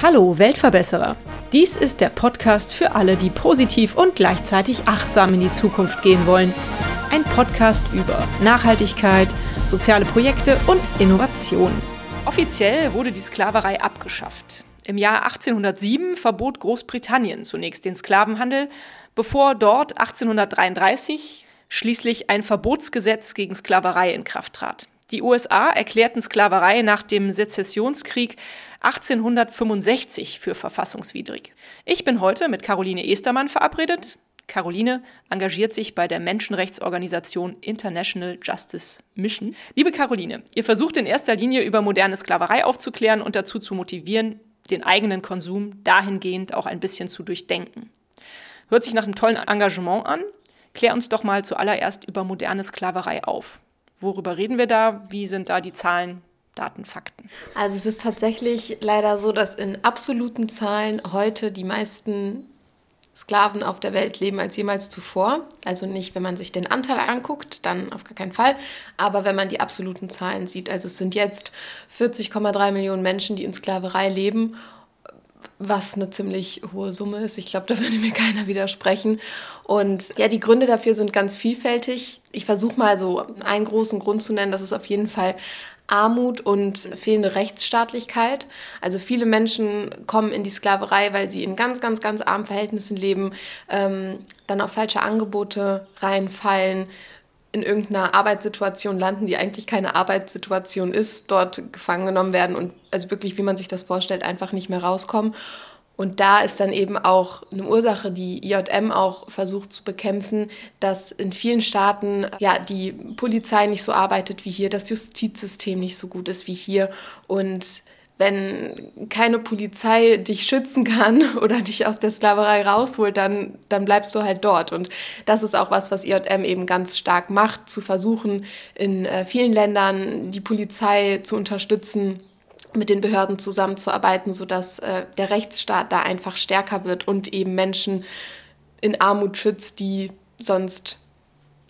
Hallo Weltverbesserer! Dies ist der Podcast für alle, die positiv und gleichzeitig achtsam in die Zukunft gehen wollen. Ein Podcast über Nachhaltigkeit, soziale Projekte und Innovation. Offiziell wurde die Sklaverei abgeschafft. Im Jahr 1807 verbot Großbritannien zunächst den Sklavenhandel, bevor dort 1833 schließlich ein Verbotsgesetz gegen Sklaverei in Kraft trat. Die USA erklärten Sklaverei nach dem Sezessionskrieg 1865 für verfassungswidrig. Ich bin heute mit Caroline Estermann verabredet. Caroline engagiert sich bei der Menschenrechtsorganisation International Justice Mission. Liebe Caroline, ihr versucht in erster Linie über moderne Sklaverei aufzuklären und dazu zu motivieren, den eigenen Konsum dahingehend auch ein bisschen zu durchdenken. Hört sich nach einem tollen Engagement an. Klär uns doch mal zuallererst über moderne Sklaverei auf. Worüber reden wir da? Wie sind da die Zahlen, Daten, Fakten? Also es ist tatsächlich leider so, dass in absoluten Zahlen heute die meisten Sklaven auf der Welt leben als jemals zuvor. Also nicht, wenn man sich den Anteil anguckt, dann auf gar keinen Fall. Aber wenn man die absoluten Zahlen sieht, also es sind jetzt 40,3 Millionen Menschen, die in Sklaverei leben was eine ziemlich hohe Summe ist. Ich glaube, da würde mir keiner widersprechen. Und ja, die Gründe dafür sind ganz vielfältig. Ich versuche mal so einen großen Grund zu nennen. Das ist auf jeden Fall Armut und fehlende Rechtsstaatlichkeit. Also viele Menschen kommen in die Sklaverei, weil sie in ganz, ganz, ganz armen Verhältnissen leben, ähm, dann auf falsche Angebote reinfallen, in irgendeiner Arbeitssituation landen, die eigentlich keine Arbeitssituation ist, dort gefangen genommen werden und also wirklich, wie man sich das vorstellt, einfach nicht mehr rauskommen. Und da ist dann eben auch eine Ursache, die IJM auch versucht zu bekämpfen, dass in vielen Staaten ja die Polizei nicht so arbeitet wie hier, das Justizsystem nicht so gut ist wie hier und wenn keine Polizei dich schützen kann oder dich aus der Sklaverei rausholt, dann, dann bleibst du halt dort. Und das ist auch was, was IJM eben ganz stark macht, zu versuchen, in äh, vielen Ländern die Polizei zu unterstützen, mit den Behörden zusammenzuarbeiten, sodass äh, der Rechtsstaat da einfach stärker wird und eben Menschen in Armut schützt, die sonst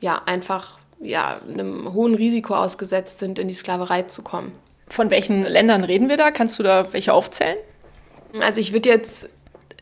ja einfach ja, einem hohen Risiko ausgesetzt sind, in die Sklaverei zu kommen. Von welchen Ländern reden wir da? Kannst du da welche aufzählen? Also ich würde jetzt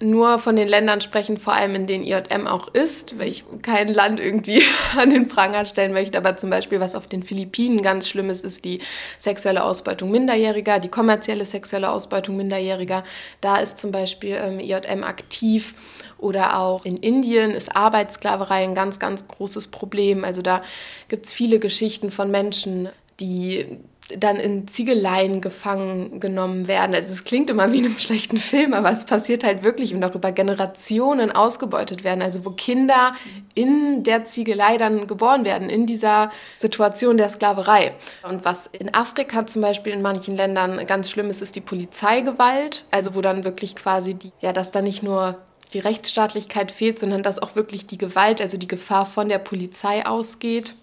nur von den Ländern sprechen, vor allem in denen IJM auch ist, weil ich kein Land irgendwie an den Pranger stellen möchte. Aber zum Beispiel, was auf den Philippinen ganz schlimm ist, ist die sexuelle Ausbeutung Minderjähriger, die kommerzielle sexuelle Ausbeutung Minderjähriger. Da ist zum Beispiel ähm, IJM aktiv. Oder auch in Indien ist Arbeitssklaverei ein ganz, ganz großes Problem. Also da gibt es viele Geschichten von Menschen, die dann in Ziegeleien gefangen genommen werden. Also es klingt immer wie in einem schlechten Film, aber es passiert halt wirklich und auch über Generationen ausgebeutet werden. Also wo Kinder in der Ziegelei dann geboren werden, in dieser Situation der Sklaverei. Und was in Afrika zum Beispiel in manchen Ländern ganz schlimm ist, ist die Polizeigewalt. Also wo dann wirklich quasi die, ja, dass da nicht nur die Rechtsstaatlichkeit fehlt, sondern dass auch wirklich die Gewalt, also die Gefahr von der Polizei ausgeht.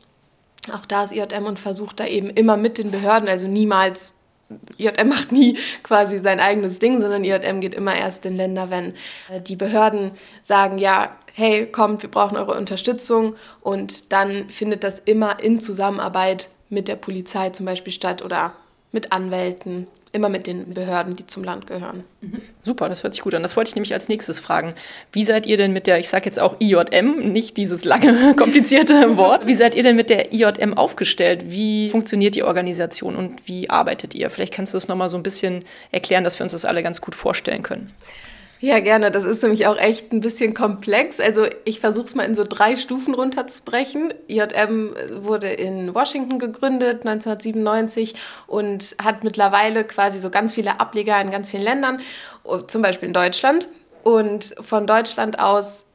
Auch da ist IJM und versucht da eben immer mit den Behörden, also niemals, IJM macht nie quasi sein eigenes Ding, sondern IJM geht immer erst in Länder, wenn äh, die Behörden sagen, ja, hey, kommt, wir brauchen eure Unterstützung. Und dann findet das immer in Zusammenarbeit mit der Polizei zum Beispiel statt oder mit Anwälten immer mit den Behörden, die zum Land gehören. Mhm. Super, das hört sich gut an. Das wollte ich nämlich als nächstes fragen. Wie seid ihr denn mit der, ich sage jetzt auch IJM, nicht dieses lange, komplizierte Wort, wie seid ihr denn mit der IJM aufgestellt? Wie funktioniert die Organisation und wie arbeitet ihr? Vielleicht kannst du das nochmal so ein bisschen erklären, dass wir uns das alle ganz gut vorstellen können. Ja, gerne. Das ist nämlich auch echt ein bisschen komplex. Also ich versuche es mal in so drei Stufen runterzubrechen. IJM wurde in Washington gegründet 1997 und hat mittlerweile quasi so ganz viele Ableger in ganz vielen Ländern, zum Beispiel in Deutschland. Und von Deutschland aus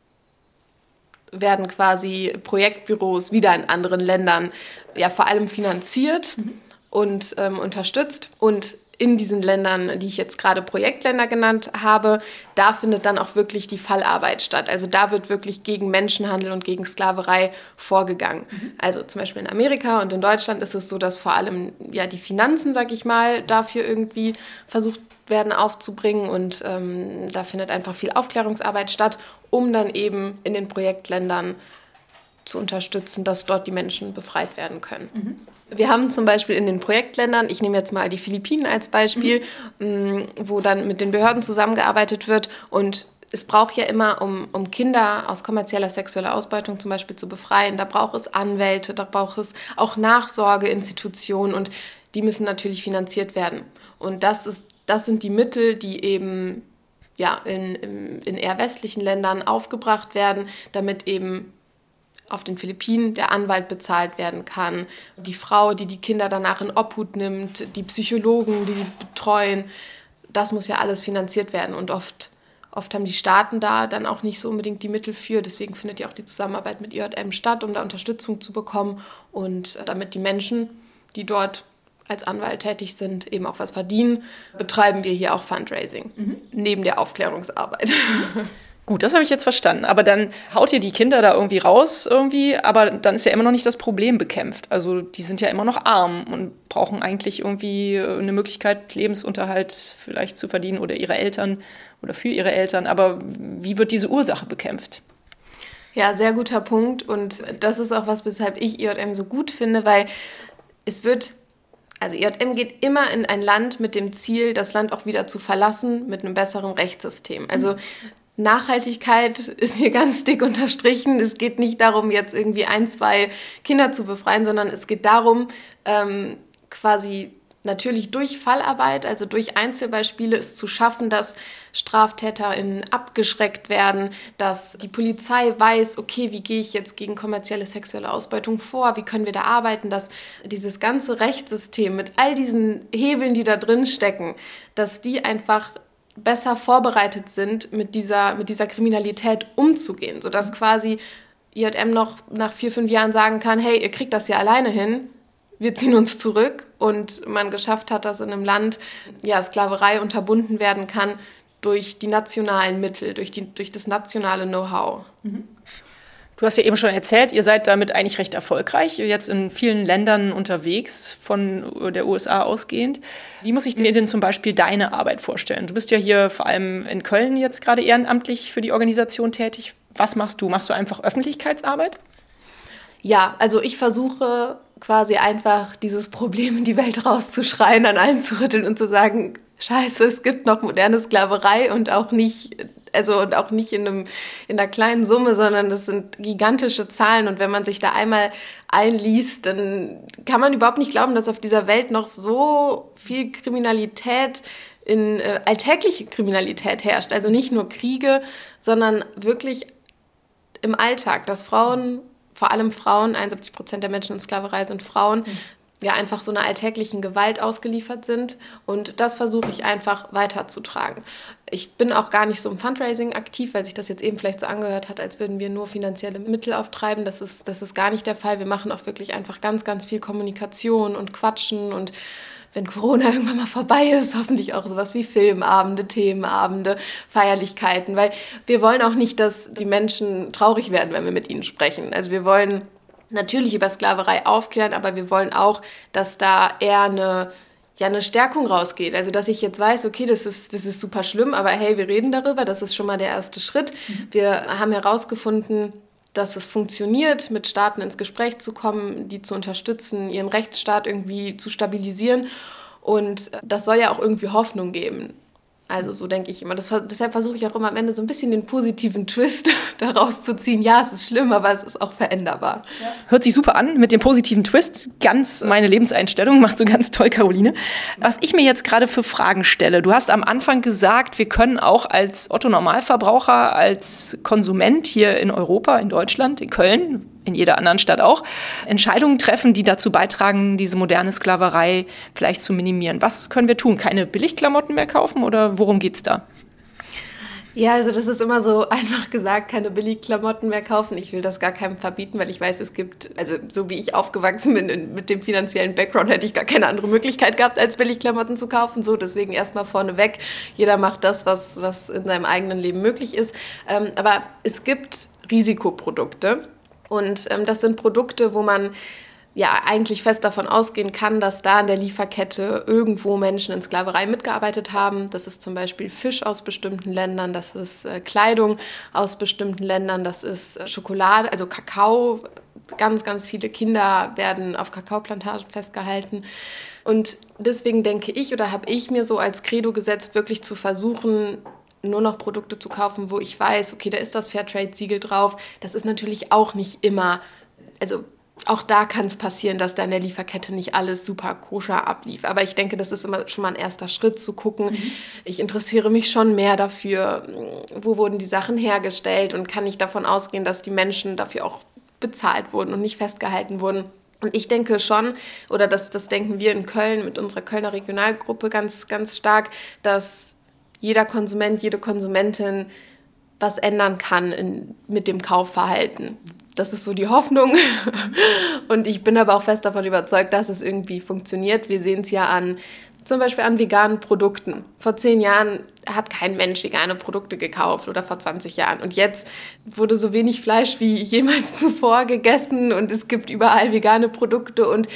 werden quasi Projektbüros wieder in anderen Ländern ja vor allem finanziert mhm. und ähm, unterstützt. Und in diesen Ländern, die ich jetzt gerade Projektländer genannt habe, da findet dann auch wirklich die Fallarbeit statt. Also da wird wirklich gegen Menschenhandel und gegen Sklaverei vorgegangen. Mhm. Also zum Beispiel in Amerika und in Deutschland ist es so, dass vor allem ja die Finanzen, sag ich mal, dafür irgendwie versucht werden aufzubringen und ähm, da findet einfach viel Aufklärungsarbeit statt, um dann eben in den Projektländern zu unterstützen, dass dort die Menschen befreit werden können. Mhm. Wir haben zum Beispiel in den Projektländern, ich nehme jetzt mal die Philippinen als Beispiel, mhm. wo dann mit den Behörden zusammengearbeitet wird und es braucht ja immer, um, um Kinder aus kommerzieller sexueller Ausbeutung zum Beispiel zu befreien, da braucht es Anwälte, da braucht es auch Nachsorgeinstitutionen und die müssen natürlich finanziert werden. Und das, ist, das sind die Mittel, die eben ja, in, in, in eher westlichen Ländern aufgebracht werden, damit eben auf den Philippinen der Anwalt bezahlt werden kann, die Frau, die die Kinder danach in Obhut nimmt, die Psychologen, die die betreuen, das muss ja alles finanziert werden und oft, oft haben die Staaten da dann auch nicht so unbedingt die Mittel für, deswegen findet ja auch die Zusammenarbeit mit IJM statt, um da Unterstützung zu bekommen und damit die Menschen, die dort als Anwalt tätig sind, eben auch was verdienen, betreiben wir hier auch Fundraising mhm. neben der Aufklärungsarbeit. Gut, das habe ich jetzt verstanden. Aber dann haut ihr die Kinder da irgendwie raus irgendwie, aber dann ist ja immer noch nicht das Problem bekämpft. Also die sind ja immer noch arm und brauchen eigentlich irgendwie eine Möglichkeit, Lebensunterhalt vielleicht zu verdienen oder ihre Eltern oder für ihre Eltern. Aber wie wird diese Ursache bekämpft? Ja, sehr guter Punkt. Und das ist auch was, weshalb ich IJM so gut finde, weil es wird also IJM geht immer in ein Land mit dem Ziel, das Land auch wieder zu verlassen mit einem besseren Rechtssystem. Also Nachhaltigkeit ist hier ganz dick unterstrichen. Es geht nicht darum, jetzt irgendwie ein, zwei Kinder zu befreien, sondern es geht darum, ähm, quasi natürlich durch Fallarbeit, also durch Einzelbeispiele, es zu schaffen, dass StraftäterInnen abgeschreckt werden, dass die Polizei weiß, okay, wie gehe ich jetzt gegen kommerzielle sexuelle Ausbeutung vor, wie können wir da arbeiten, dass dieses ganze Rechtssystem mit all diesen Hebeln, die da drin stecken, dass die einfach besser vorbereitet sind, mit dieser, mit dieser Kriminalität umzugehen, sodass quasi IJM noch nach vier, fünf Jahren sagen kann, hey, ihr kriegt das ja alleine hin, wir ziehen uns zurück und man geschafft hat, dass in einem Land ja, Sklaverei unterbunden werden kann durch die nationalen Mittel, durch, die, durch das nationale Know-how. Mhm. Du hast ja eben schon erzählt, ihr seid damit eigentlich recht erfolgreich, jetzt in vielen Ländern unterwegs, von der USA ausgehend. Wie muss ich dir denn zum Beispiel deine Arbeit vorstellen? Du bist ja hier vor allem in Köln jetzt gerade ehrenamtlich für die Organisation tätig. Was machst du? Machst du einfach Öffentlichkeitsarbeit? Ja, also ich versuche quasi einfach dieses Problem in die Welt rauszuschreien, an allen zu rütteln und zu sagen, scheiße, es gibt noch moderne Sklaverei und auch nicht also und auch nicht in, einem, in einer kleinen Summe, sondern das sind gigantische Zahlen. Und wenn man sich da einmal einliest, dann kann man überhaupt nicht glauben, dass auf dieser Welt noch so viel Kriminalität in äh, alltägliche Kriminalität herrscht. Also nicht nur Kriege, sondern wirklich im Alltag, dass Frauen, vor allem Frauen, 71 Prozent der Menschen in Sklaverei sind Frauen, mhm ja einfach so einer alltäglichen Gewalt ausgeliefert sind. Und das versuche ich einfach weiterzutragen. Ich bin auch gar nicht so im Fundraising aktiv, weil sich das jetzt eben vielleicht so angehört hat, als würden wir nur finanzielle Mittel auftreiben. Das ist, das ist gar nicht der Fall. Wir machen auch wirklich einfach ganz, ganz viel Kommunikation und Quatschen und wenn Corona irgendwann mal vorbei ist, hoffentlich auch sowas wie Filmabende, Themenabende, Feierlichkeiten, weil wir wollen auch nicht, dass die Menschen traurig werden, wenn wir mit ihnen sprechen. Also wir wollen natürlich über Sklaverei aufklären, aber wir wollen auch, dass da eher eine ja eine Stärkung rausgeht. Also dass ich jetzt weiß, okay, das ist, das ist super schlimm, aber hey, wir reden darüber, das ist schon mal der erste Schritt. Mhm. Wir haben herausgefunden, dass es funktioniert, mit Staaten ins Gespräch zu kommen, die zu unterstützen, ihren Rechtsstaat irgendwie zu stabilisieren. Und das soll ja auch irgendwie Hoffnung geben. Also so denke ich immer. Das, deshalb versuche ich auch immer am Ende so ein bisschen den positiven Twist daraus zu ziehen. Ja, es ist schlimm, aber es ist auch veränderbar. Ja. Hört sich super an mit dem positiven Twist. Ganz meine Lebenseinstellung. Machst du ganz toll, Caroline. Was ich mir jetzt gerade für Fragen stelle. Du hast am Anfang gesagt, wir können auch als Otto Normalverbraucher, als Konsument hier in Europa, in Deutschland, in Köln, in jeder anderen Stadt auch, Entscheidungen treffen, die dazu beitragen, diese moderne Sklaverei vielleicht zu minimieren. Was können wir tun? Keine Billigklamotten mehr kaufen oder worum geht es da? Ja, also das ist immer so einfach gesagt, keine Billigklamotten mehr kaufen. Ich will das gar keinem verbieten, weil ich weiß, es gibt, also so wie ich aufgewachsen bin mit dem finanziellen Background, hätte ich gar keine andere Möglichkeit gehabt, als Billigklamotten zu kaufen. So, deswegen erstmal vorneweg, jeder macht das, was, was in seinem eigenen Leben möglich ist. Ähm, aber es gibt Risikoprodukte. Und ähm, das sind Produkte, wo man ja eigentlich fest davon ausgehen kann, dass da in der Lieferkette irgendwo Menschen in Sklaverei mitgearbeitet haben. Das ist zum Beispiel Fisch aus bestimmten Ländern, das ist äh, Kleidung aus bestimmten Ländern, das ist äh, Schokolade, also Kakao ganz, ganz viele Kinder werden auf Kakaoplantagen festgehalten. Und deswegen denke ich oder habe ich mir so als Credo gesetzt, wirklich zu versuchen, nur noch Produkte zu kaufen, wo ich weiß, okay, da ist das Fairtrade-Siegel drauf. Das ist natürlich auch nicht immer, also auch da kann es passieren, dass da in der Lieferkette nicht alles super koscher ablief. Aber ich denke, das ist immer schon mal ein erster Schritt zu gucken. Mhm. Ich interessiere mich schon mehr dafür, wo wurden die Sachen hergestellt und kann ich davon ausgehen, dass die Menschen dafür auch bezahlt wurden und nicht festgehalten wurden. Und ich denke schon, oder das, das denken wir in Köln mit unserer Kölner Regionalgruppe ganz, ganz stark, dass jeder Konsument, jede Konsumentin was ändern kann in, mit dem Kaufverhalten das ist so die Hoffnung. Und ich bin aber auch fest davon überzeugt, dass es irgendwie funktioniert. Wir sehen es ja an zum Beispiel an veganen Produkten. Vor zehn Jahren hat kein Mensch vegane Produkte gekauft oder vor 20 Jahren. Und jetzt wurde so wenig Fleisch wie jemals zuvor gegessen und es gibt überall vegane Produkte. Und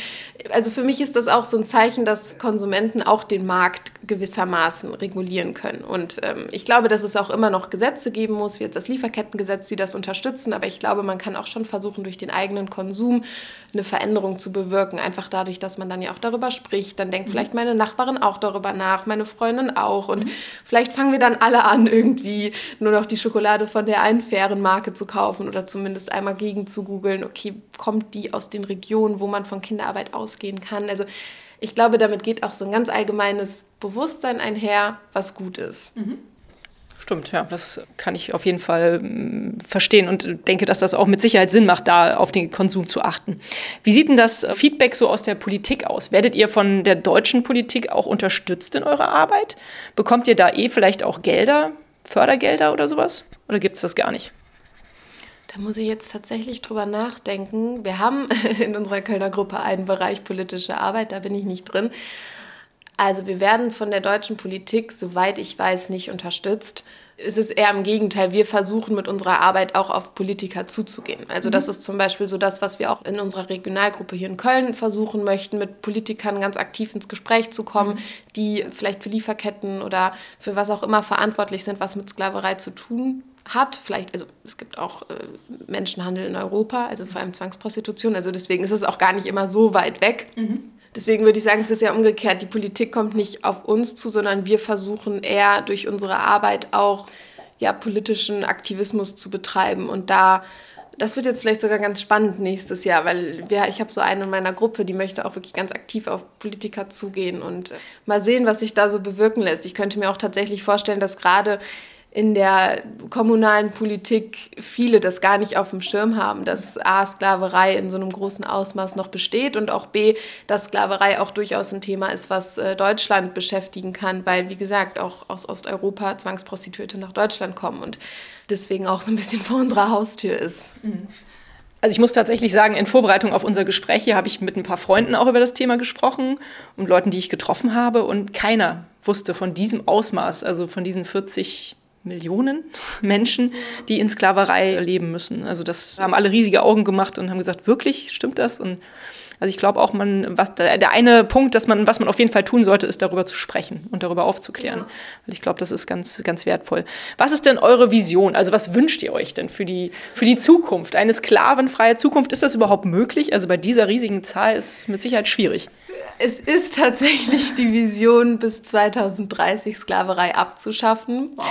also für mich ist das auch so ein Zeichen, dass Konsumenten auch den Markt gewissermaßen regulieren können. Und ähm, ich glaube, dass es auch immer noch Gesetze geben muss, wie jetzt das Lieferkettengesetz, die das unterstützen. Aber ich glaube, man kann auch schon versuchen, durch den eigenen Konsum eine Veränderung zu bewirken. Einfach dadurch, dass man dann ja auch darüber spricht. Dann denkt mhm. vielleicht meine Nachbarin auch darüber nach, meine Freundin auch. Und mhm. vielleicht fangen wir dann alle an, irgendwie nur noch die Schokolade von der einen fairen Marke zu kaufen oder zumindest einmal gegen zu googeln, okay, kommt die aus den Regionen, wo man von Kinderarbeit ausgehen kann. Also ich glaube, damit geht auch so ein ganz allgemeines Bewusstsein einher, was gut ist. Mhm. Stimmt, ja, das kann ich auf jeden Fall mm, verstehen und denke, dass das auch mit Sicherheit Sinn macht, da auf den Konsum zu achten. Wie sieht denn das Feedback so aus der Politik aus? Werdet ihr von der deutschen Politik auch unterstützt in eurer Arbeit? Bekommt ihr da eh vielleicht auch Gelder, Fördergelder oder sowas? Oder gibt es das gar nicht? Da muss ich jetzt tatsächlich drüber nachdenken. Wir haben in unserer Kölner Gruppe einen Bereich politische Arbeit, da bin ich nicht drin. Also wir werden von der deutschen Politik, soweit ich weiß, nicht unterstützt. Es ist eher im Gegenteil. Wir versuchen mit unserer Arbeit auch auf Politiker zuzugehen. Also das mhm. ist zum Beispiel so das, was wir auch in unserer Regionalgruppe hier in Köln versuchen möchten, mit Politikern ganz aktiv ins Gespräch zu kommen, mhm. die vielleicht für Lieferketten oder für was auch immer verantwortlich sind, was mit Sklaverei zu tun hat. Vielleicht, also es gibt auch äh, Menschenhandel in Europa, also vor allem Zwangsprostitution. Also deswegen ist es auch gar nicht immer so weit weg. Mhm. Deswegen würde ich sagen, es ist ja umgekehrt. Die Politik kommt nicht auf uns zu, sondern wir versuchen eher durch unsere Arbeit auch ja, politischen Aktivismus zu betreiben. Und da, das wird jetzt vielleicht sogar ganz spannend nächstes Jahr, weil wir, ich habe so eine in meiner Gruppe, die möchte auch wirklich ganz aktiv auf Politiker zugehen und mal sehen, was sich da so bewirken lässt. Ich könnte mir auch tatsächlich vorstellen, dass gerade in der kommunalen Politik viele das gar nicht auf dem Schirm haben, dass A, Sklaverei in so einem großen Ausmaß noch besteht und auch B, dass Sklaverei auch durchaus ein Thema ist, was äh, Deutschland beschäftigen kann, weil, wie gesagt, auch aus Osteuropa Zwangsprostituierte nach Deutschland kommen und deswegen auch so ein bisschen vor unserer Haustür ist. Mhm. Also ich muss tatsächlich sagen, in Vorbereitung auf unser Gespräch hier habe ich mit ein paar Freunden auch über das Thema gesprochen und Leuten, die ich getroffen habe und keiner wusste von diesem Ausmaß, also von diesen 40 Millionen Menschen, die in Sklaverei leben müssen. Also das haben alle riesige Augen gemacht und haben gesagt, wirklich, stimmt das? Und also ich glaube auch, man, was der, eine Punkt, dass man, was man auf jeden Fall tun sollte, ist darüber zu sprechen und darüber aufzuklären. Ja. Weil ich glaube, das ist ganz, ganz wertvoll. Was ist denn eure Vision? Also was wünscht ihr euch denn für die, für die Zukunft? Eine sklavenfreie Zukunft, ist das überhaupt möglich? Also bei dieser riesigen Zahl ist es mit Sicherheit schwierig. Es ist tatsächlich die Vision, bis 2030 Sklaverei abzuschaffen. Wow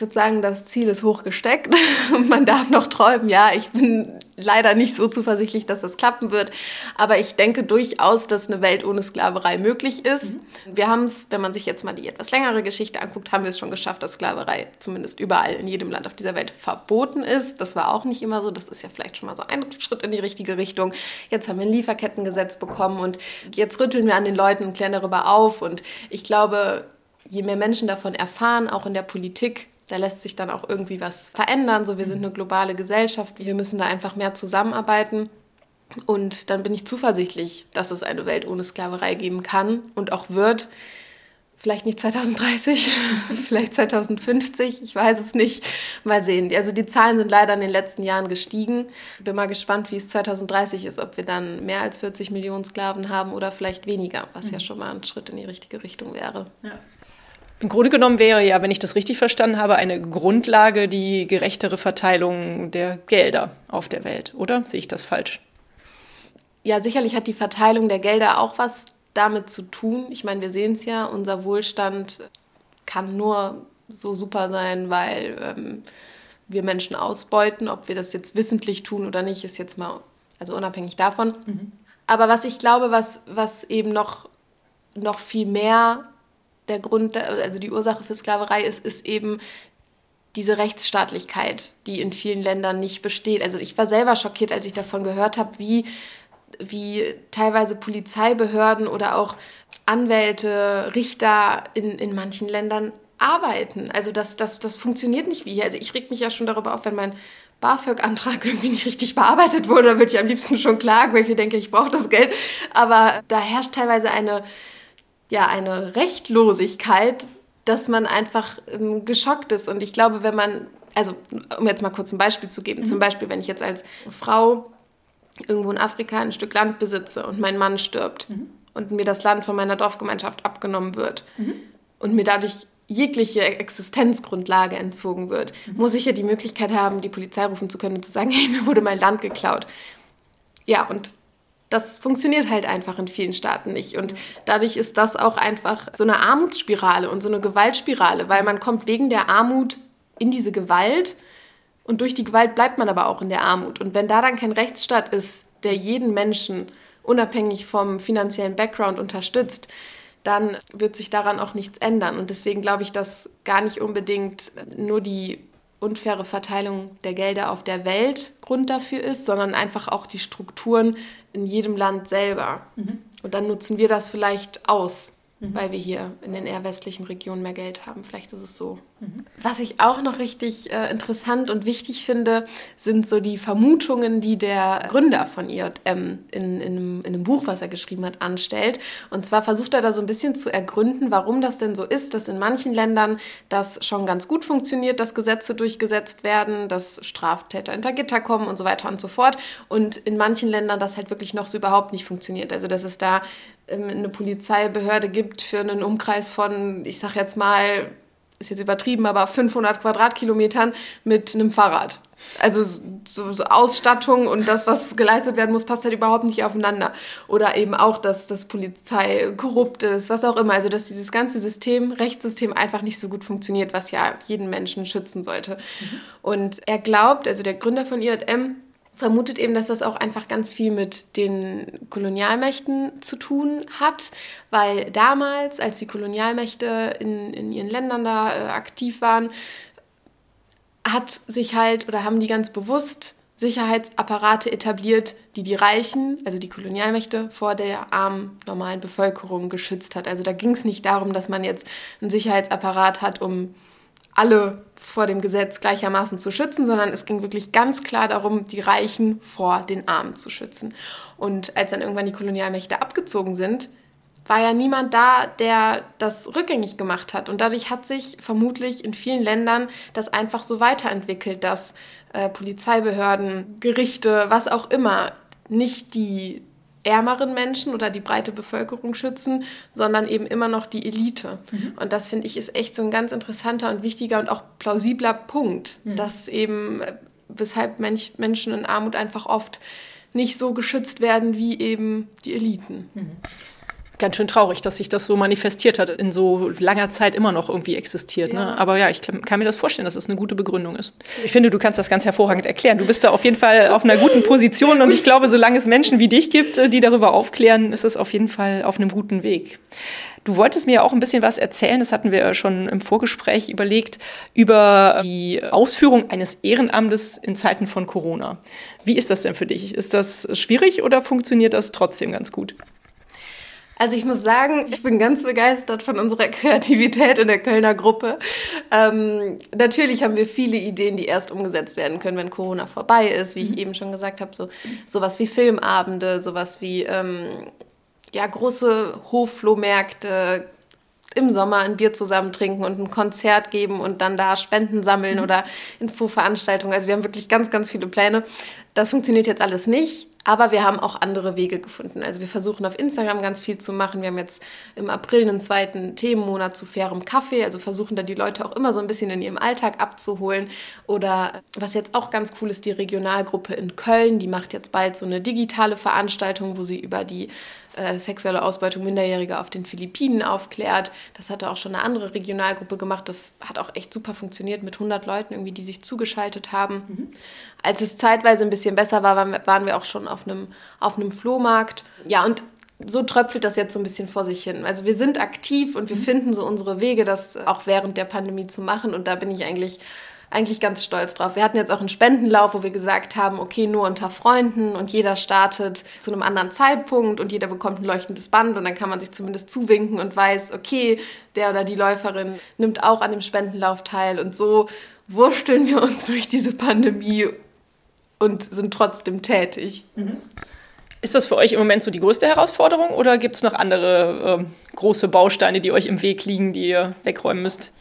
ich würde sagen, das Ziel ist hochgesteckt. Man darf noch träumen. Ja, ich bin leider nicht so zuversichtlich, dass das klappen wird. Aber ich denke durchaus, dass eine Welt ohne Sklaverei möglich ist. Mhm. Wir haben es, wenn man sich jetzt mal die etwas längere Geschichte anguckt, haben wir es schon geschafft, dass Sklaverei zumindest überall in jedem Land auf dieser Welt verboten ist. Das war auch nicht immer so. Das ist ja vielleicht schon mal so ein Schritt in die richtige Richtung. Jetzt haben wir ein Lieferkettengesetz bekommen und jetzt rütteln wir an den Leuten und klären darüber auf. Und ich glaube, je mehr Menschen davon erfahren, auch in der Politik, da lässt sich dann auch irgendwie was verändern. So, wir sind eine globale Gesellschaft, wir müssen da einfach mehr zusammenarbeiten. Und dann bin ich zuversichtlich, dass es eine Welt ohne Sklaverei geben kann und auch wird. Vielleicht nicht 2030, vielleicht 2050, ich weiß es nicht. Mal sehen. Also die Zahlen sind leider in den letzten Jahren gestiegen. Bin mal gespannt, wie es 2030 ist, ob wir dann mehr als 40 Millionen Sklaven haben oder vielleicht weniger, was mhm. ja schon mal ein Schritt in die richtige Richtung wäre. Ja. Im Grunde genommen wäre ja, wenn ich das richtig verstanden habe, eine Grundlage die gerechtere Verteilung der Gelder auf der Welt, oder? Sehe ich das falsch? Ja, sicherlich hat die Verteilung der Gelder auch was damit zu tun. Ich meine, wir sehen es ja, unser Wohlstand kann nur so super sein, weil ähm, wir Menschen ausbeuten. Ob wir das jetzt wissentlich tun oder nicht, ist jetzt mal also unabhängig davon. Mhm. Aber was ich glaube, was, was eben noch, noch viel mehr der Grund, also die Ursache für Sklaverei ist, ist eben diese Rechtsstaatlichkeit, die in vielen Ländern nicht besteht. Also ich war selber schockiert, als ich davon gehört habe, wie, wie teilweise Polizeibehörden oder auch Anwälte, Richter in, in manchen Ländern arbeiten. Also das, das, das funktioniert nicht wie hier. Also ich reg mich ja schon darüber auf, wenn mein BAföG-Antrag irgendwie nicht richtig bearbeitet wurde, dann würde ich am liebsten schon klagen, weil ich mir denke, ich brauche das Geld. Aber da herrscht teilweise eine, ja, eine Rechtlosigkeit, dass man einfach ähm, geschockt ist. Und ich glaube, wenn man, also um jetzt mal kurz ein Beispiel zu geben, mhm. zum Beispiel, wenn ich jetzt als Frau irgendwo in Afrika ein Stück Land besitze und mein Mann stirbt mhm. und mir das Land von meiner Dorfgemeinschaft abgenommen wird mhm. und mir dadurch jegliche Existenzgrundlage entzogen wird, mhm. muss ich ja die Möglichkeit haben, die Polizei rufen zu können und zu sagen, hey, mir wurde mein Land geklaut. Ja, und das funktioniert halt einfach in vielen Staaten nicht. Und dadurch ist das auch einfach so eine Armutsspirale und so eine Gewaltspirale, weil man kommt wegen der Armut in diese Gewalt und durch die Gewalt bleibt man aber auch in der Armut. Und wenn da dann kein Rechtsstaat ist, der jeden Menschen unabhängig vom finanziellen Background unterstützt, dann wird sich daran auch nichts ändern. Und deswegen glaube ich, dass gar nicht unbedingt nur die unfaire Verteilung der Gelder auf der Welt Grund dafür ist, sondern einfach auch die Strukturen in jedem Land selber. Mhm. Und dann nutzen wir das vielleicht aus mhm. weil wir hier in den eher westlichen Regionen mehr Geld haben. Vielleicht ist es so. Mhm. Was ich auch noch richtig äh, interessant und wichtig finde, sind so die Vermutungen, die der Gründer von IJM in, in, einem, in einem Buch, was er geschrieben hat, anstellt. Und zwar versucht er da so ein bisschen zu ergründen, warum das denn so ist, dass in manchen Ländern das schon ganz gut funktioniert, dass Gesetze durchgesetzt werden, dass Straftäter hinter Gitter kommen und so weiter und so fort. Und in manchen Ländern das halt wirklich noch so überhaupt nicht funktioniert. Also dass es da eine Polizeibehörde gibt für einen Umkreis von, ich sag jetzt mal, ist jetzt übertrieben, aber 500 Quadratkilometern mit einem Fahrrad. Also so, so, Ausstattung und das, was geleistet werden muss, passt halt überhaupt nicht aufeinander. Oder eben auch, dass das Polizei korrupt ist, was auch immer. Also dass dieses ganze System, Rechtssystem einfach nicht so gut funktioniert, was ja jeden Menschen schützen sollte. Mhm. Und er glaubt, also der Gründer von IJM, vermutet eben, dass das auch einfach ganz viel mit den Kolonialmächten zu tun hat, weil damals, als die Kolonialmächte in, in ihren Ländern da äh, aktiv waren, hat sich halt oder haben die ganz bewusst Sicherheitsapparate etabliert, die die Reichen, also die Kolonialmächte, vor der armen, normalen Bevölkerung geschützt hat. Also da ging es nicht darum, dass man jetzt einen Sicherheitsapparat hat, um alle vor dem Gesetz gleichermaßen zu schützen, sondern es ging wirklich ganz klar darum, die Reichen vor den Armen zu schützen. Und als dann irgendwann die Kolonialmächte abgezogen sind, war ja niemand da, der das rückgängig gemacht hat. Und dadurch hat sich vermutlich in vielen Ländern das einfach so weiterentwickelt, dass äh, Polizeibehörden, Gerichte, was auch immer, nicht die ärmeren Menschen oder die breite Bevölkerung schützen, sondern eben immer noch die Elite. Mhm. Und das finde ich ist echt so ein ganz interessanter und wichtiger und auch plausibler Punkt, mhm. dass eben, weshalb Mensch, Menschen in Armut einfach oft nicht so geschützt werden wie eben die Eliten. Mhm ganz schön traurig, dass sich das so manifestiert hat, in so langer Zeit immer noch irgendwie existiert. Ne? Ja. Ne? Aber ja, ich kann, mir das vorstellen, dass es das eine gute Begründung ist. Ich finde, du kannst das ganz hervorragend erklären. Du bist da auf jeden Fall auf einer guten Position und ich glaube, solange es Menschen wie dich gibt, äh, die darüber aufklären, ist es auf jeden Fall auf einem guten Weg. Du wolltest mir auch ein bisschen was erzählen, das hatten wir schon im Vorgespräch überlegt, über die Ausführung eines Ehrenamtes in Zeiten von Corona. Wie ist das denn für dich? Ist das schwierig oder funktioniert das trotzdem ganz gut? Also ich muss sagen, ich bin ganz begeistert von unserer Kreativität in der Kölner Gruppe. Ähm, natürlich haben wir viele Ideen, die erst umgesetzt werden können, wenn Corona vorbei ist, wie ich mhm. eben schon gesagt habe, so sowas wie Filmabende, sowas wie ähm, ja große Hofflohmärkte, im Sommer ein Bier zusammen trinken und ein Konzert geben und dann da Spenden sammeln mhm. oder Infoveranstaltungen. Also wir haben wirklich ganz, ganz viele Pläne. Das funktioniert jetzt alles nicht. Aber wir haben auch andere Wege gefunden. Also wir versuchen auf Instagram ganz viel zu machen. Wir haben jetzt im April einen zweiten Themenmonat zu fairem Kaffee. Also versuchen da die Leute auch immer so ein bisschen in ihrem Alltag abzuholen. Oder was jetzt auch ganz cool ist, die Regionalgruppe in Köln. Die macht jetzt bald so eine digitale Veranstaltung, wo sie über die äh, sexuelle Ausbeutung Minderjähriger auf den Philippinen aufklärt. Das hatte auch schon eine andere Regionalgruppe gemacht. Das hat auch echt super funktioniert mit 100 Leuten irgendwie, die sich zugeschaltet haben. Mhm. Als es zeitweise ein bisschen besser war, waren wir auch schon auf einem, auf einem Flohmarkt. Ja, und so tröpfelt das jetzt so ein bisschen vor sich hin. Also wir sind aktiv und wir mhm. finden so unsere Wege, das auch während der Pandemie zu machen. Und da bin ich eigentlich eigentlich ganz stolz drauf. Wir hatten jetzt auch einen Spendenlauf, wo wir gesagt haben, okay, nur unter Freunden und jeder startet zu einem anderen Zeitpunkt und jeder bekommt ein leuchtendes Band und dann kann man sich zumindest zuwinken und weiß, okay, der oder die Läuferin nimmt auch an dem Spendenlauf teil und so wursteln wir uns durch diese Pandemie und sind trotzdem tätig. Mhm. Ist das für euch im Moment so die größte Herausforderung oder gibt es noch andere äh, große Bausteine, die euch im Weg liegen, die ihr wegräumen müsst?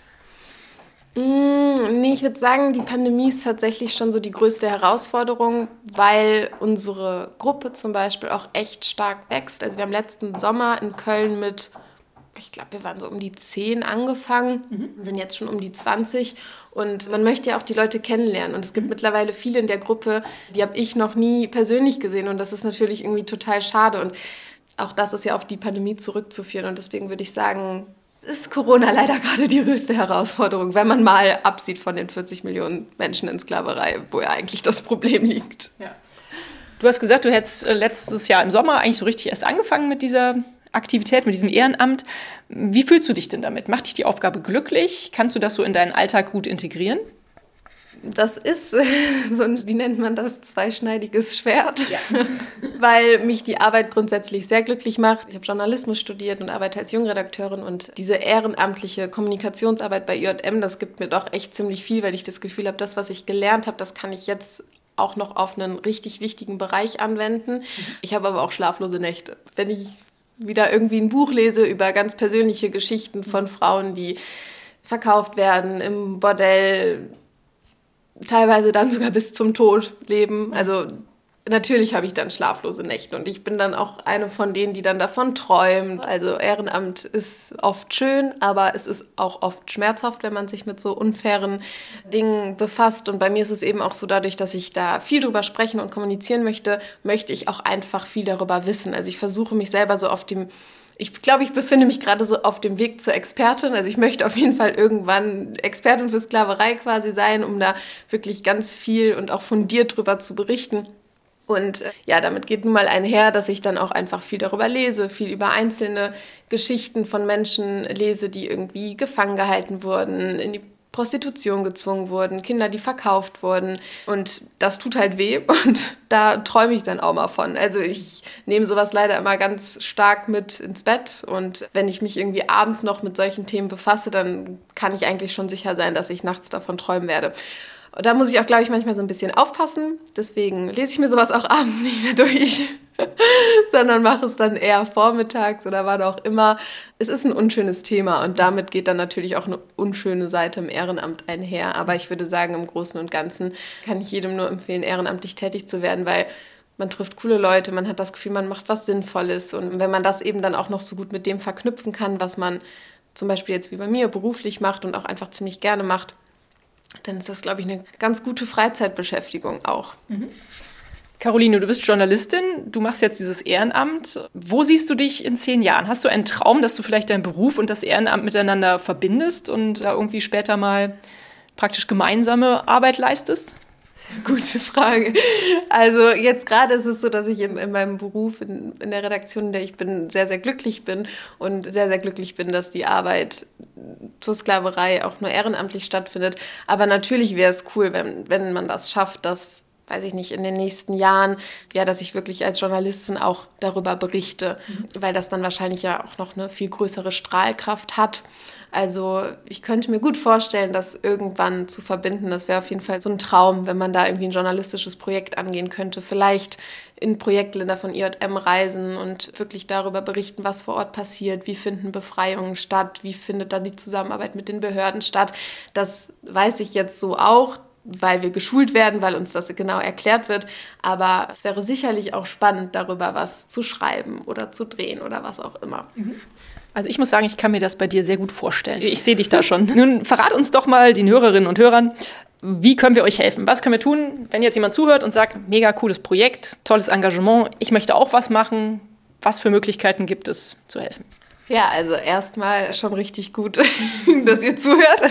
Mm, nee, ich würde sagen, die Pandemie ist tatsächlich schon so die größte Herausforderung, weil unsere Gruppe zum Beispiel auch echt stark wächst. Also wir haben letzten Sommer in Köln mit ich glaube, wir waren so um die 10 angefangen, mhm. sind jetzt schon um die 20 und man möchte ja auch die Leute kennenlernen und es gibt mhm. mittlerweile viele in der Gruppe, die habe ich noch nie persönlich gesehen und das ist natürlich irgendwie total schade und auch das ist ja auf die Pandemie zurückzuführen und deswegen würde ich sagen, ist Corona leider gerade die größte Herausforderung, wenn man mal absieht von den 40 Millionen Menschen in Sklaverei, wo ja eigentlich das Problem liegt. Ja. Du hast gesagt, du hättest äh, letztes Jahr im Sommer eigentlich so richtig erst angefangen mit dieser Aktivität, mit diesem Ehrenamt. Wie fühlst du dich denn damit? Macht dich die Aufgabe glücklich? Kannst du das so in deinen Alltag gut integrieren? Das ist so ein, wie nennt man das, zweischneidiges Schwert, ja. weil mich die Arbeit grundsätzlich sehr glücklich macht. Ich habe Journalismus studiert und arbeite als Jungredakteurin und diese ehrenamtliche Kommunikationsarbeit bei IJM, das gibt mir doch echt ziemlich viel, weil ich das Gefühl habe, das, was ich gelernt habe, das kann ich jetzt auch noch auf einen richtig wichtigen Bereich anwenden. Ich habe aber auch schlaflose Nächte. Wenn ich wieder irgendwie ein Buch lese über ganz persönliche Geschichten von Frauen, die verkauft werden im Bordell, teilweise dann sogar bis zum Tod leben. Also natürlich habe ich dann schlaflose Nächte und ich bin dann auch eine von denen, die dann davon träumen. Also Ehrenamt ist oft schön, aber es ist auch oft schmerzhaft, wenn man sich mit so unfairen Dingen befasst. Und bei mir ist es eben auch so, dadurch, dass ich da viel drüber sprechen und kommunizieren möchte, möchte ich auch einfach viel darüber wissen. Also ich versuche mich selber so auf dem ich glaube, ich befinde mich gerade so auf dem Weg zur Expertin. Also ich möchte auf jeden Fall irgendwann Expertin für Sklaverei quasi sein, um da wirklich ganz viel und auch fundiert drüber zu berichten. Und äh, ja, damit geht nun mal einher, dass ich dann auch einfach viel darüber lese, viel über einzelne Geschichten von Menschen lese, die irgendwie gefangen gehalten wurden, in die Prostitution gezwungen wurden, Kinder, die verkauft wurden. Und das tut halt weh und da träume ich dann auch mal von. Also ich nehme sowas leider immer ganz stark mit ins Bett und wenn ich mich irgendwie abends noch mit solchen Themen befasse, dann kann ich eigentlich schon sicher sein, dass ich nachts davon träumen werde. Und da muss ich auch, glaube ich, manchmal so ein bisschen aufpassen. Deswegen lese ich mir sowas auch abends nicht mehr durch, sondern mache es dann eher vormittags oder wann auch immer. Es ist ein unschönes Thema und damit geht dann natürlich auch eine unschöne Seite im Ehrenamt einher. Aber ich würde sagen, im Großen und Ganzen kann ich jedem nur empfehlen, ehrenamtlich tätig zu werden, weil man trifft coole Leute, man hat das Gefühl, man macht was Sinnvolles. Und wenn man das eben dann auch noch so gut mit dem verknüpfen kann, was man zum Beispiel jetzt wie bei mir beruflich macht und auch einfach ziemlich gerne macht, dann ist das, glaube ich, eine ganz gute Freizeitbeschäftigung auch. Mhm. Caroline, du bist Journalistin, du machst jetzt dieses Ehrenamt. Wo siehst du dich in zehn Jahren? Hast du einen Traum, dass du vielleicht deinen Beruf und das Ehrenamt miteinander verbindest und da irgendwie später mal praktisch gemeinsame Arbeit leistest? Gute Frage. Also jetzt gerade ist es so, dass ich in, in meinem Beruf, in, in, der Redaktion, in der ich bin, sehr, sehr glücklich bin und sehr, sehr glücklich bin, dass die Arbeit zur Sklaverei auch nur ehrenamtlich stattfindet. Aber natürlich wäre es cool, wenn, wenn man das schafft, dass weiß ich nicht, in den nächsten Jahren, ja, dass ich wirklich als Journalistin auch darüber berichte, mhm. weil das dann wahrscheinlich ja auch noch eine viel größere Strahlkraft hat. Also ich könnte mir gut vorstellen, das irgendwann zu verbinden. Das wäre auf jeden Fall so ein Traum, wenn man da irgendwie ein journalistisches Projekt angehen könnte. Vielleicht in Projektländer von IJM reisen und wirklich darüber berichten, was vor Ort passiert, wie finden Befreiungen statt, wie findet dann die Zusammenarbeit mit den Behörden statt. Das weiß ich jetzt so auch. Weil wir geschult werden, weil uns das genau erklärt wird. Aber es wäre sicherlich auch spannend, darüber was zu schreiben oder zu drehen oder was auch immer. Also ich muss sagen, ich kann mir das bei dir sehr gut vorstellen. Ich sehe dich da schon. Nun verrat uns doch mal den Hörerinnen und Hörern, wie können wir euch helfen? Was können wir tun, wenn jetzt jemand zuhört und sagt, mega cooles Projekt, tolles Engagement, ich möchte auch was machen? Was für Möglichkeiten gibt es zu helfen? Ja, also erstmal schon richtig gut, dass ihr zuhört.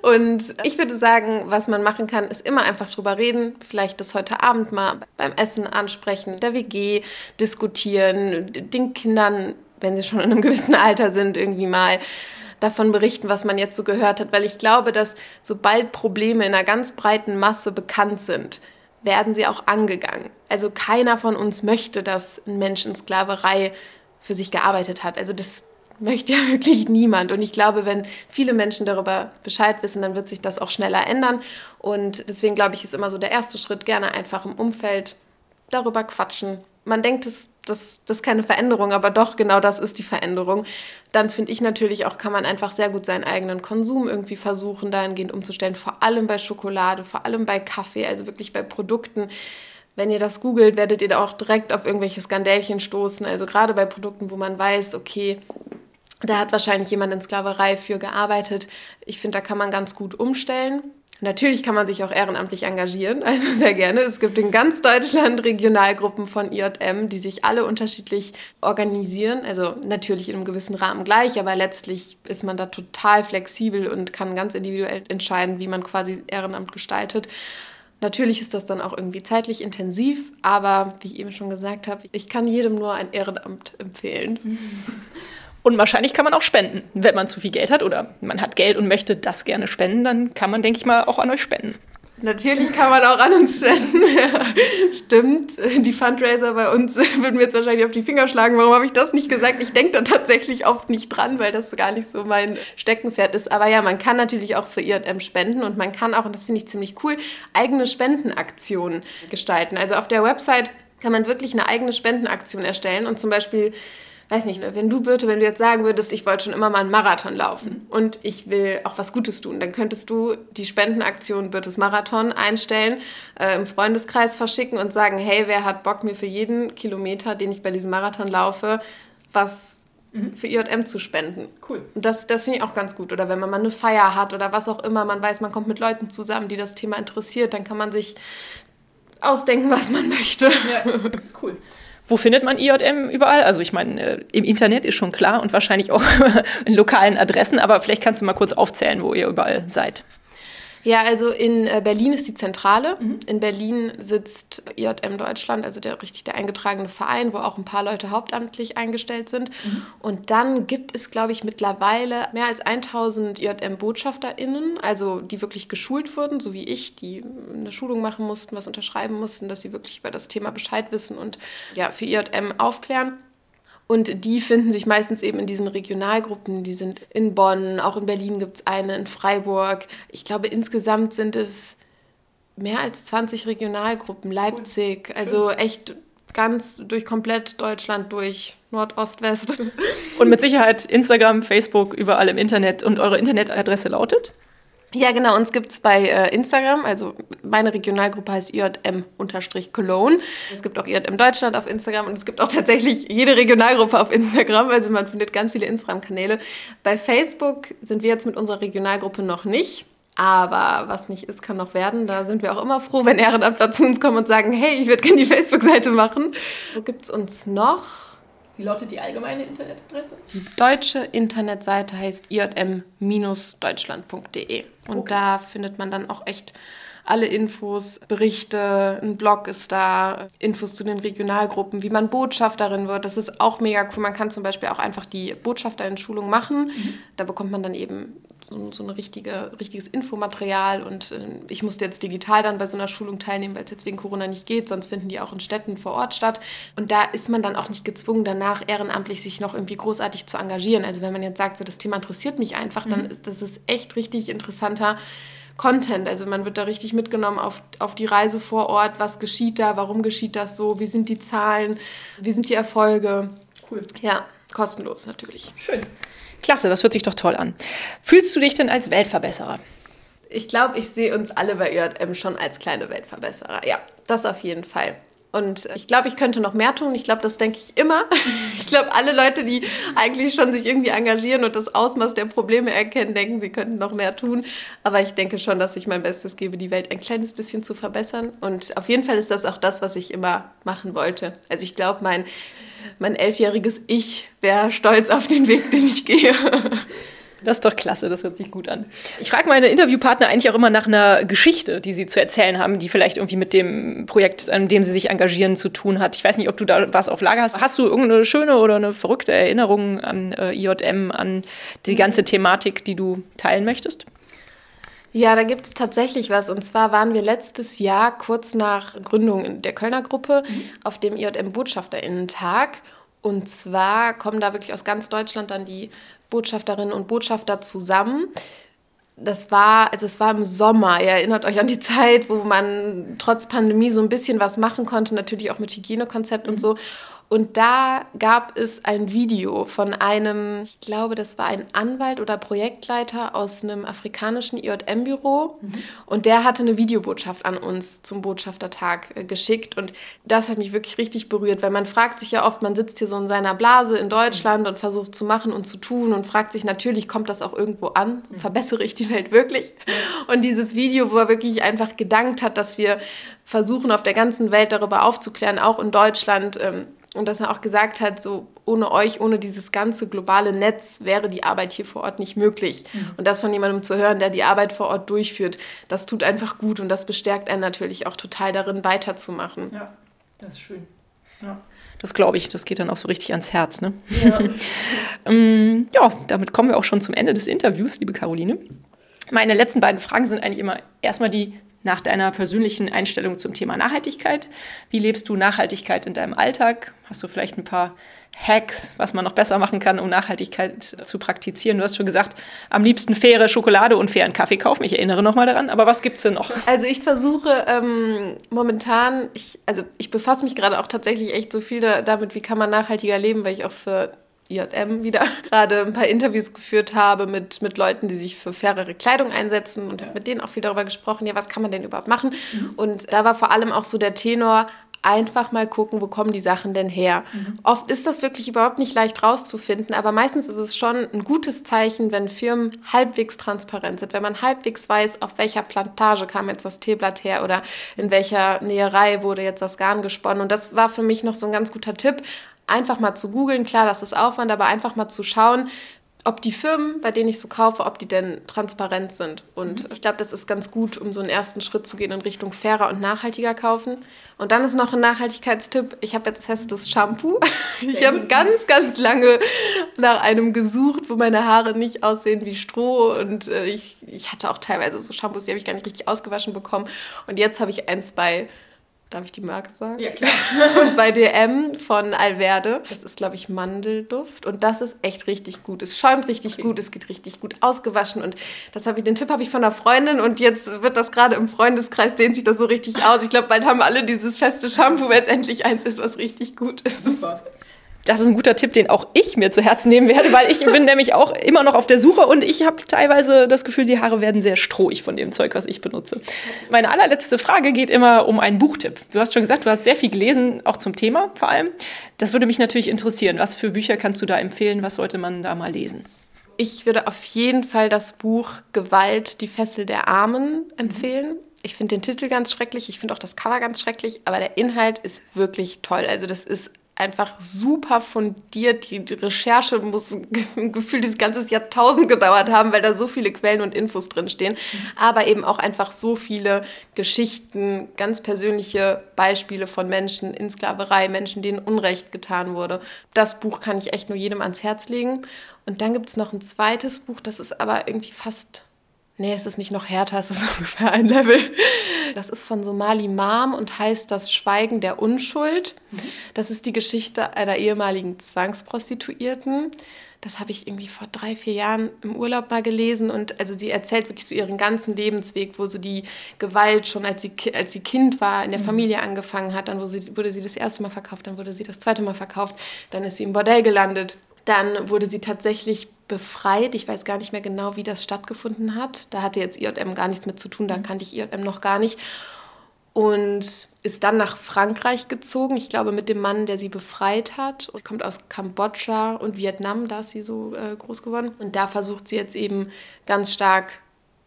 Und ich würde sagen, was man machen kann, ist immer einfach drüber reden. Vielleicht das heute Abend mal beim Essen ansprechen, der WG diskutieren, den Kindern, wenn sie schon in einem gewissen Alter sind, irgendwie mal davon berichten, was man jetzt so gehört hat. Weil ich glaube, dass sobald Probleme in einer ganz breiten Masse bekannt sind, werden sie auch angegangen. Also keiner von uns möchte, dass ein Mensch in Sklaverei für sich gearbeitet hat. Also das möchte ja wirklich niemand. Und ich glaube, wenn viele Menschen darüber Bescheid wissen, dann wird sich das auch schneller ändern. Und deswegen glaube ich, ist immer so der erste Schritt, gerne einfach im Umfeld darüber quatschen. Man denkt, das, das, das ist keine Veränderung, aber doch, genau das ist die Veränderung. Dann finde ich natürlich auch, kann man einfach sehr gut seinen eigenen Konsum irgendwie versuchen, dahingehend umzustellen. Vor allem bei Schokolade, vor allem bei Kaffee, also wirklich bei Produkten wenn ihr das googelt, werdet ihr da auch direkt auf irgendwelche Skandälchen stoßen. Also gerade bei Produkten, wo man weiß, okay, da hat wahrscheinlich jemand in Sklaverei für gearbeitet. Ich finde, da kann man ganz gut umstellen. Natürlich kann man sich auch ehrenamtlich engagieren, also sehr gerne. Es gibt in ganz Deutschland Regionalgruppen von IJM, die sich alle unterschiedlich organisieren. Also natürlich in einem gewissen Rahmen gleich, aber letztlich ist man da total flexibel und kann ganz individuell entscheiden, wie man quasi Ehrenamt gestaltet. Natürlich ist das dann auch irgendwie zeitlich intensiv, aber wie ich eben schon gesagt habe, ich kann jedem nur ein Ehrenamt empfehlen. Und wahrscheinlich kann man auch spenden, wenn man zu viel Geld hat oder man hat Geld und möchte das gerne spenden, dann kann man, denke ich mal, auch an euch spenden. Natürlich kann man auch an uns spenden. Stimmt. Die Fundraiser bei uns würden mir jetzt wahrscheinlich auf die Finger schlagen. Warum habe ich das nicht gesagt? Ich denke da tatsächlich oft nicht dran, weil das gar nicht so mein Steckenpferd ist. Aber ja, man kann natürlich auch für IRM spenden und man kann auch, und das finde ich ziemlich cool, eigene Spendenaktionen gestalten. Also auf der Website kann man wirklich eine eigene Spendenaktion erstellen und zum Beispiel weiß nicht, wenn du, Birte, wenn du jetzt sagen würdest, ich wollte schon immer mal einen Marathon laufen und ich will auch was Gutes tun, dann könntest du die Spendenaktion Birtes Marathon einstellen, äh, im Freundeskreis verschicken und sagen, hey, wer hat Bock, mir für jeden Kilometer, den ich bei diesem Marathon laufe, was mhm. für IJM zu spenden. Cool. Und das, das finde ich auch ganz gut. Oder wenn man mal eine Feier hat oder was auch immer, man weiß, man kommt mit Leuten zusammen, die das Thema interessiert, dann kann man sich ausdenken, was man möchte. Ja, ist cool. Wo findet man IJM überall? Also ich meine, äh, im Internet ist schon klar und wahrscheinlich auch in lokalen Adressen, aber vielleicht kannst du mal kurz aufzählen, wo ihr überall seid. Ja, also in äh, Berlin ist die Zentrale. Mhm. In Berlin sitzt IJM Deutschland, also der richtig der eingetragene Verein, wo auch ein paar Leute hauptamtlich eingestellt sind. Mhm. Und dann gibt es, glaube ich, mittlerweile mehr als 1000 IJM-BotschafterInnen, also die wirklich geschult wurden, so wie ich, die eine Schulung machen mussten, was unterschreiben mussten, dass sie wirklich über das Thema Bescheid wissen und ja, für IJM aufklären. Und die finden sich meistens eben in diesen Regionalgruppen. Die sind in Bonn, auch in Berlin gibt es eine, in Freiburg. Ich glaube, insgesamt sind es mehr als 20 Regionalgruppen. Leipzig, cool. also echt ganz durch komplett Deutschland durch. Nord, Ost, West. Und mit Sicherheit Instagram, Facebook, überall im Internet. Und eure Internetadresse lautet? Ja, genau, uns gibt es bei äh, Instagram, also meine Regionalgruppe heißt IJM-Cologne. Es gibt auch IJM Deutschland auf Instagram und es gibt auch tatsächlich jede Regionalgruppe auf Instagram, also man findet ganz viele Instagram-Kanäle. Bei Facebook sind wir jetzt mit unserer Regionalgruppe noch nicht. Aber was nicht ist, kann noch werden. Da sind wir auch immer froh, wenn Ehrenamtler zu uns kommen und sagen, hey, ich würde gerne die Facebook-Seite machen. Wo gibt es uns noch? Wie lautet die allgemeine Internetadresse? Die deutsche Internetseite heißt irm-deutschland.de. Und okay. da findet man dann auch echt alle Infos, Berichte, ein Blog ist da, Infos zu den Regionalgruppen, wie man Botschafterin wird. Das ist auch mega cool. Man kann zum Beispiel auch einfach die Botschafterin-Schulung machen. Mhm. Da bekommt man dann eben so, so ein richtige, richtiges Infomaterial und äh, ich musste jetzt digital dann bei so einer Schulung teilnehmen, weil es jetzt wegen Corona nicht geht, sonst finden die auch in Städten vor Ort statt. Und da ist man dann auch nicht gezwungen, danach ehrenamtlich sich noch irgendwie großartig zu engagieren. Also wenn man jetzt sagt, so das Thema interessiert mich einfach, mhm. dann ist das ist echt richtig interessanter. Content. Also man wird da richtig mitgenommen auf, auf die Reise vor Ort. Was geschieht da? Warum geschieht das so? Wie sind die Zahlen? Wie sind die Erfolge? Cool. Ja, kostenlos natürlich. Schön. Klasse, das hört sich doch toll an. Fühlst du dich denn als Weltverbesserer? Ich glaube, ich sehe uns alle bei ÖM schon als kleine Weltverbesserer. Ja, das auf jeden Fall. Und ich glaube, ich könnte noch mehr tun. Ich glaube, das denke ich immer. Ich glaube, alle Leute, die eigentlich schon sich irgendwie engagieren und das Ausmaß der Probleme erkennen, denken, sie könnten noch mehr tun. Aber ich denke schon, dass ich mein Bestes gebe, die Welt ein kleines bisschen zu verbessern. Und auf jeden Fall ist das auch das, was ich immer machen wollte. Also ich glaube, mein, mein elfjähriges Ich wäre stolz auf den Weg, den ich gehe. Das ist doch klasse, das hört sich gut an. Ich frage meine Interviewpartner eigentlich auch immer nach einer Geschichte, die sie zu erzählen haben, die vielleicht irgendwie mit dem Projekt, an dem sie sich engagieren, zu tun hat. Ich weiß nicht, ob du da was auf Lager hast. Hast du irgendeine schöne oder eine verrückte Erinnerung an äh, IJM, an die ganze Thematik, die du teilen möchtest? Ja, da gibt es tatsächlich was. Und zwar waren wir letztes Jahr kurz nach Gründung der Kölner Gruppe mhm. auf dem IJM-Botschafterinnen-Tag. Und zwar kommen da wirklich aus ganz Deutschland dann die Botschafterinnen und Botschafter zusammen. Das war, also es war im Sommer. Ihr erinnert euch an die Zeit, wo man trotz Pandemie so ein bisschen was machen konnte, natürlich auch mit Hygienekonzept mhm. und so. Und da gab es ein Video von einem, ich glaube, das war ein Anwalt oder Projektleiter aus einem afrikanischen IJM-Büro. Mhm. Und der hatte eine Videobotschaft an uns zum Botschaftertag äh, geschickt. Und das hat mich wirklich richtig berührt, weil man fragt sich ja oft, man sitzt hier so in seiner Blase in Deutschland und versucht zu machen und zu tun und fragt sich natürlich, kommt das auch irgendwo an? Mhm. Verbessere ich die Welt wirklich? Und dieses Video, wo er wirklich einfach gedankt hat, dass wir versuchen, auf der ganzen Welt darüber aufzuklären, auch in Deutschland, ähm, und dass er auch gesagt hat, so ohne euch, ohne dieses ganze globale Netz wäre die Arbeit hier vor Ort nicht möglich. Mhm. Und das von jemandem zu hören, der die Arbeit vor Ort durchführt, das tut einfach gut und das bestärkt einen natürlich auch total darin, weiterzumachen. Ja, das ist schön. Ja. Das glaube ich, das geht dann auch so richtig ans Herz. Ne? Ja. ähm, ja, damit kommen wir auch schon zum Ende des Interviews, liebe Caroline. Meine letzten beiden Fragen sind eigentlich immer erstmal die nach deiner persönlichen Einstellung zum Thema Nachhaltigkeit. Wie lebst du Nachhaltigkeit in deinem Alltag? Hast du vielleicht ein paar Hacks, was man noch besser machen kann, um Nachhaltigkeit zu praktizieren? Du hast schon gesagt, am liebsten faire Schokolade und fairen Kaffee kaufen. Ich erinnere nochmal daran. Aber was gibt es denn noch? Also ich versuche ähm, momentan, ich, also ich befasse mich gerade auch tatsächlich echt so viel da, damit, wie kann man nachhaltiger leben, weil ich auch für IJM wieder gerade ein paar Interviews geführt habe mit, mit Leuten, die sich für fairere Kleidung einsetzen und habe mit denen auch viel darüber gesprochen, ja, was kann man denn überhaupt machen? Mhm. Und da war vor allem auch so der Tenor, einfach mal gucken, wo kommen die Sachen denn her. Mhm. Oft ist das wirklich überhaupt nicht leicht rauszufinden, aber meistens ist es schon ein gutes Zeichen, wenn Firmen halbwegs transparent sind, wenn man halbwegs weiß, auf welcher Plantage kam jetzt das Teeblatt her oder in welcher Näherei wurde jetzt das Garn gesponnen. Und das war für mich noch so ein ganz guter Tipp, einfach mal zu googeln. Klar, das ist Aufwand, aber einfach mal zu schauen, ob die Firmen, bei denen ich so kaufe, ob die denn transparent sind. Und mhm. ich glaube, das ist ganz gut, um so einen ersten Schritt zu gehen in Richtung fairer und nachhaltiger kaufen. Und dann ist noch ein Nachhaltigkeitstipp. Ich habe jetzt festes Shampoo. Ich habe ganz, ganz lange nach einem gesucht, wo meine Haare nicht aussehen wie Stroh. Und äh, ich, ich hatte auch teilweise so Shampoos, die habe ich gar nicht richtig ausgewaschen bekommen. Und jetzt habe ich eins bei Darf ich die Marke sagen? Ja, klar. und bei DM von Alverde. Das ist, glaube ich, Mandelduft. Und das ist echt richtig gut. Es schäumt richtig okay. gut, es geht richtig gut ausgewaschen. Und das habe ich, den Tipp habe ich von einer Freundin und jetzt wird das gerade im Freundeskreis, dehnt sich das so richtig aus. Ich glaube, bald haben alle dieses feste Shampoo, weil es endlich eins ist, was richtig gut ist. Super das ist ein guter Tipp, den auch ich mir zu Herzen nehmen werde, weil ich bin nämlich auch immer noch auf der Suche und ich habe teilweise das Gefühl, die Haare werden sehr strohig von dem Zeug, was ich benutze. Meine allerletzte Frage geht immer um einen Buchtipp. Du hast schon gesagt, du hast sehr viel gelesen, auch zum Thema vor allem. Das würde mich natürlich interessieren. Was für Bücher kannst du da empfehlen? Was sollte man da mal lesen? Ich würde auf jeden Fall das Buch Gewalt, die Fessel der Armen empfehlen. Ich finde den Titel ganz schrecklich, ich finde auch das Cover ganz schrecklich, aber der Inhalt ist wirklich toll. Also das ist einfach super fundiert. Die, Recherche muss gefühlt dieses ganze Jahrtausend gedauert haben, weil da so viele Quellen und Infos drinstehen. Aber eben auch einfach so viele Geschichten, ganz persönliche Beispiele von Menschen in Sklaverei, Menschen, denen Unrecht getan wurde. Das Buch kann ich echt nur jedem ans Herz legen. Und dann gibt es noch ein zweites Buch, das ist aber irgendwie fast Nee, es ist nicht noch härter, es ist ungefähr ein Level. Das ist von Somali Mam und heißt Das Schweigen der Unschuld. Das ist die Geschichte einer ehemaligen Zwangsprostituierten. Das habe ich irgendwie vor drei, vier Jahren im Urlaub mal gelesen. Und also sie erzählt wirklich so ihren ganzen Lebensweg, wo so die Gewalt schon als sie, als sie Kind war, in der mhm. Familie angefangen hat. Dann wurde sie, wurde sie das erste Mal verkauft, dann wurde sie das zweite Mal verkauft. Dann ist sie im Bordell gelandet. Dann wurde sie tatsächlich befreit. Ich weiß gar nicht mehr genau, wie das stattgefunden hat. Da hatte jetzt IJM gar nichts mit zu tun, da mhm. kannte ich IJM noch gar nicht. Und ist dann nach Frankreich gezogen, ich glaube mit dem Mann, der sie befreit hat. Sie kommt aus Kambodscha und Vietnam, da ist sie so äh, groß geworden. Und da versucht sie jetzt eben ganz stark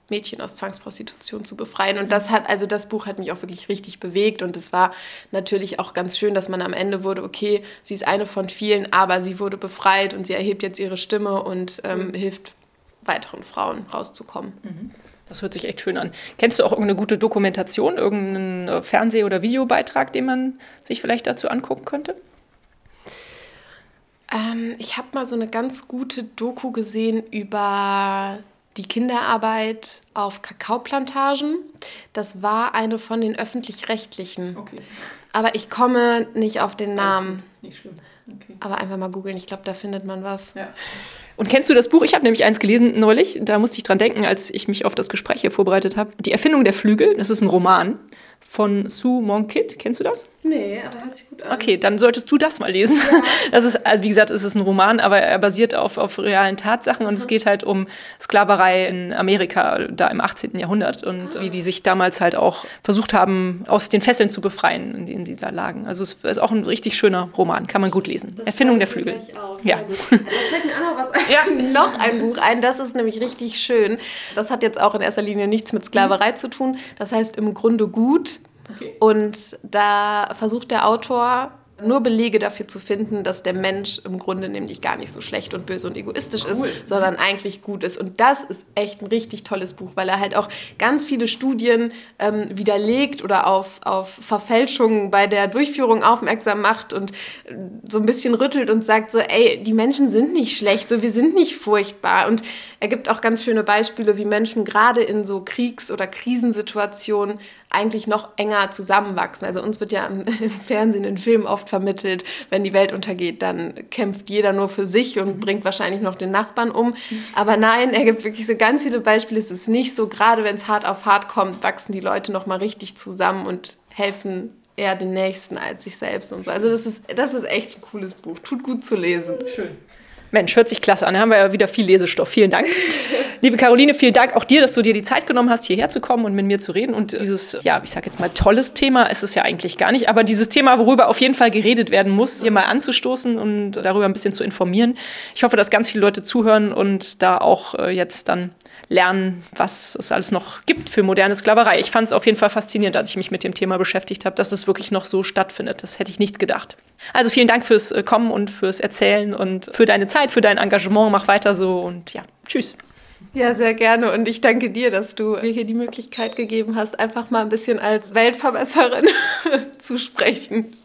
Mädchen aus Zwangsprostitution zu befreien. Und das hat, also das Buch hat mich auch wirklich richtig bewegt. Und es war natürlich auch ganz schön, dass man am Ende wurde, okay, sie ist eine von vielen, aber sie wurde befreit und sie erhebt jetzt ihre Stimme und ähm, mhm. hilft weiteren Frauen rauszukommen. Mhm. Das hört sich echt schön an. Kennst du auch irgendeine gute Dokumentation, irgendeinen äh, Fernseh- oder Videobeitrag, den man sich vielleicht dazu angucken könnte? Ähm, ich habe mal so eine ganz gute Doku gesehen über die Kinderarbeit auf Kakaoplantagen. Das war eine von den öffentlich-rechtlichen. Okay. Aber ich komme nicht auf den Namen. Ist nicht schlimm. Okay. Aber einfach mal googeln. Ich glaube, da findet man was. Ja. Und kennst du das Buch? Ich habe nämlich eins gelesen neulich. Da musste ich dran denken, als ich mich auf das Gespräch hier vorbereitet habe. Die Erfindung der Flügel. Das ist ein Roman von Sue Monkit. Kennst du das? Nee, aber hört sich gut an. Okay, dann solltest du das mal lesen. Ja. Das ist, äh, wie gesagt, es ist ein Roman, aber er basiert auf, auf realen Tatsachen und mhm. es geht halt um Sklaverei in Amerika, da im 18. Jahrhundert und ah. wie die sich damals halt auch versucht haben, aus den Fesseln zu befreien, in denen sie da lagen. Also es ist auch ein richtig schöner Roman, kann man gut lesen. Das Erfindung der Flügel. Ja. Da fällt mir auch noch was ein. Ja. noch ein Buch ein, das ist nämlich richtig schön. Das hat jetzt auch in erster Linie nichts mit Sklaverei mhm. zu tun. Das heißt im Grunde gut Okay. Und da versucht der Autor nur Belege dafür zu finden, dass der Mensch im Grunde nämlich gar nicht so schlecht und böse und egoistisch cool. ist, sondern eigentlich gut ist. Und das ist echt ein richtig tolles Buch, weil er halt auch ganz viele Studien ähm, widerlegt oder auf, auf Verfälschungen bei der Durchführung aufmerksam macht und äh, so ein bisschen rüttelt und sagt so, ey, die Menschen sind nicht schlecht, so wir sind nicht furchtbar. Und er gibt auch ganz schöne Beispiele, wie Menschen gerade in so Kriegs- oder Krisensituationen eigentlich noch enger zusammenwachsen. Also uns wird ja im, im Fernsehen, in Filmen oft vermittelt, wenn die Welt untergeht, dann kämpft jeder nur für sich und bringt wahrscheinlich noch den Nachbarn um. Aber nein, er gibt wirklich so ganz viele Beispiele. Es ist nicht so, gerade wenn es hart auf hart kommt, wachsen die Leute noch mal richtig zusammen und helfen eher den Nächsten als sich selbst und so. Also das ist, das ist echt ein cooles Buch. Tut gut zu lesen. Schön. Mensch, hört sich klasse an. Da haben wir ja wieder viel Lesestoff. Vielen Dank. Liebe Caroline, vielen Dank auch dir, dass du dir die Zeit genommen hast, hierher zu kommen und mit mir zu reden. Und dieses, ja, ich sag jetzt mal, tolles Thema ist es ja eigentlich gar nicht, aber dieses Thema, worüber auf jeden Fall geredet werden muss, hier mal anzustoßen und darüber ein bisschen zu informieren. Ich hoffe, dass ganz viele Leute zuhören und da auch äh, jetzt dann lernen, was es alles noch gibt für moderne Sklaverei. Ich fand es auf jeden Fall faszinierend, als ich mich mit dem Thema beschäftigt habe, dass es wirklich noch so stattfindet. Das hätte ich nicht gedacht. Also vielen Dank fürs äh, Kommen und fürs Erzählen und für deine Zeit, für dein Engagement. Mach weiter so und ja, tschüss. Ja, sehr gerne. Und ich danke dir, dass du mir hier die Möglichkeit gegeben hast, einfach mal ein bisschen als Weltverbesserin zu sprechen.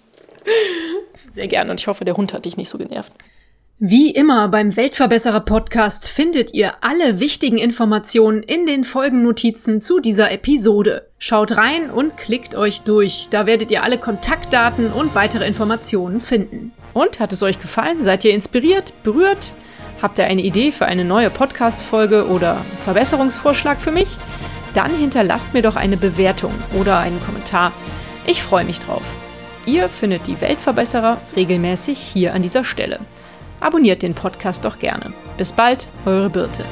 Sehr gerne. Und ich hoffe, der Hund hat dich nicht so genervt. Wie immer beim Weltverbesserer Podcast findet ihr alle wichtigen Informationen in den Folgennotizen zu dieser Episode. Schaut rein und klickt euch durch. Da werdet ihr alle Kontaktdaten und weitere Informationen finden. Und hat es euch gefallen? Seid ihr inspiriert, berührt? Habt ihr eine Idee für eine neue Podcast-Folge oder Verbesserungsvorschlag für mich? Dann hinterlasst mir doch eine Bewertung oder einen Kommentar. Ich freue mich drauf. Ihr findet die Weltverbesserer regelmäßig hier an dieser Stelle. Abonniert den Podcast doch gerne. Bis bald, eure Birte.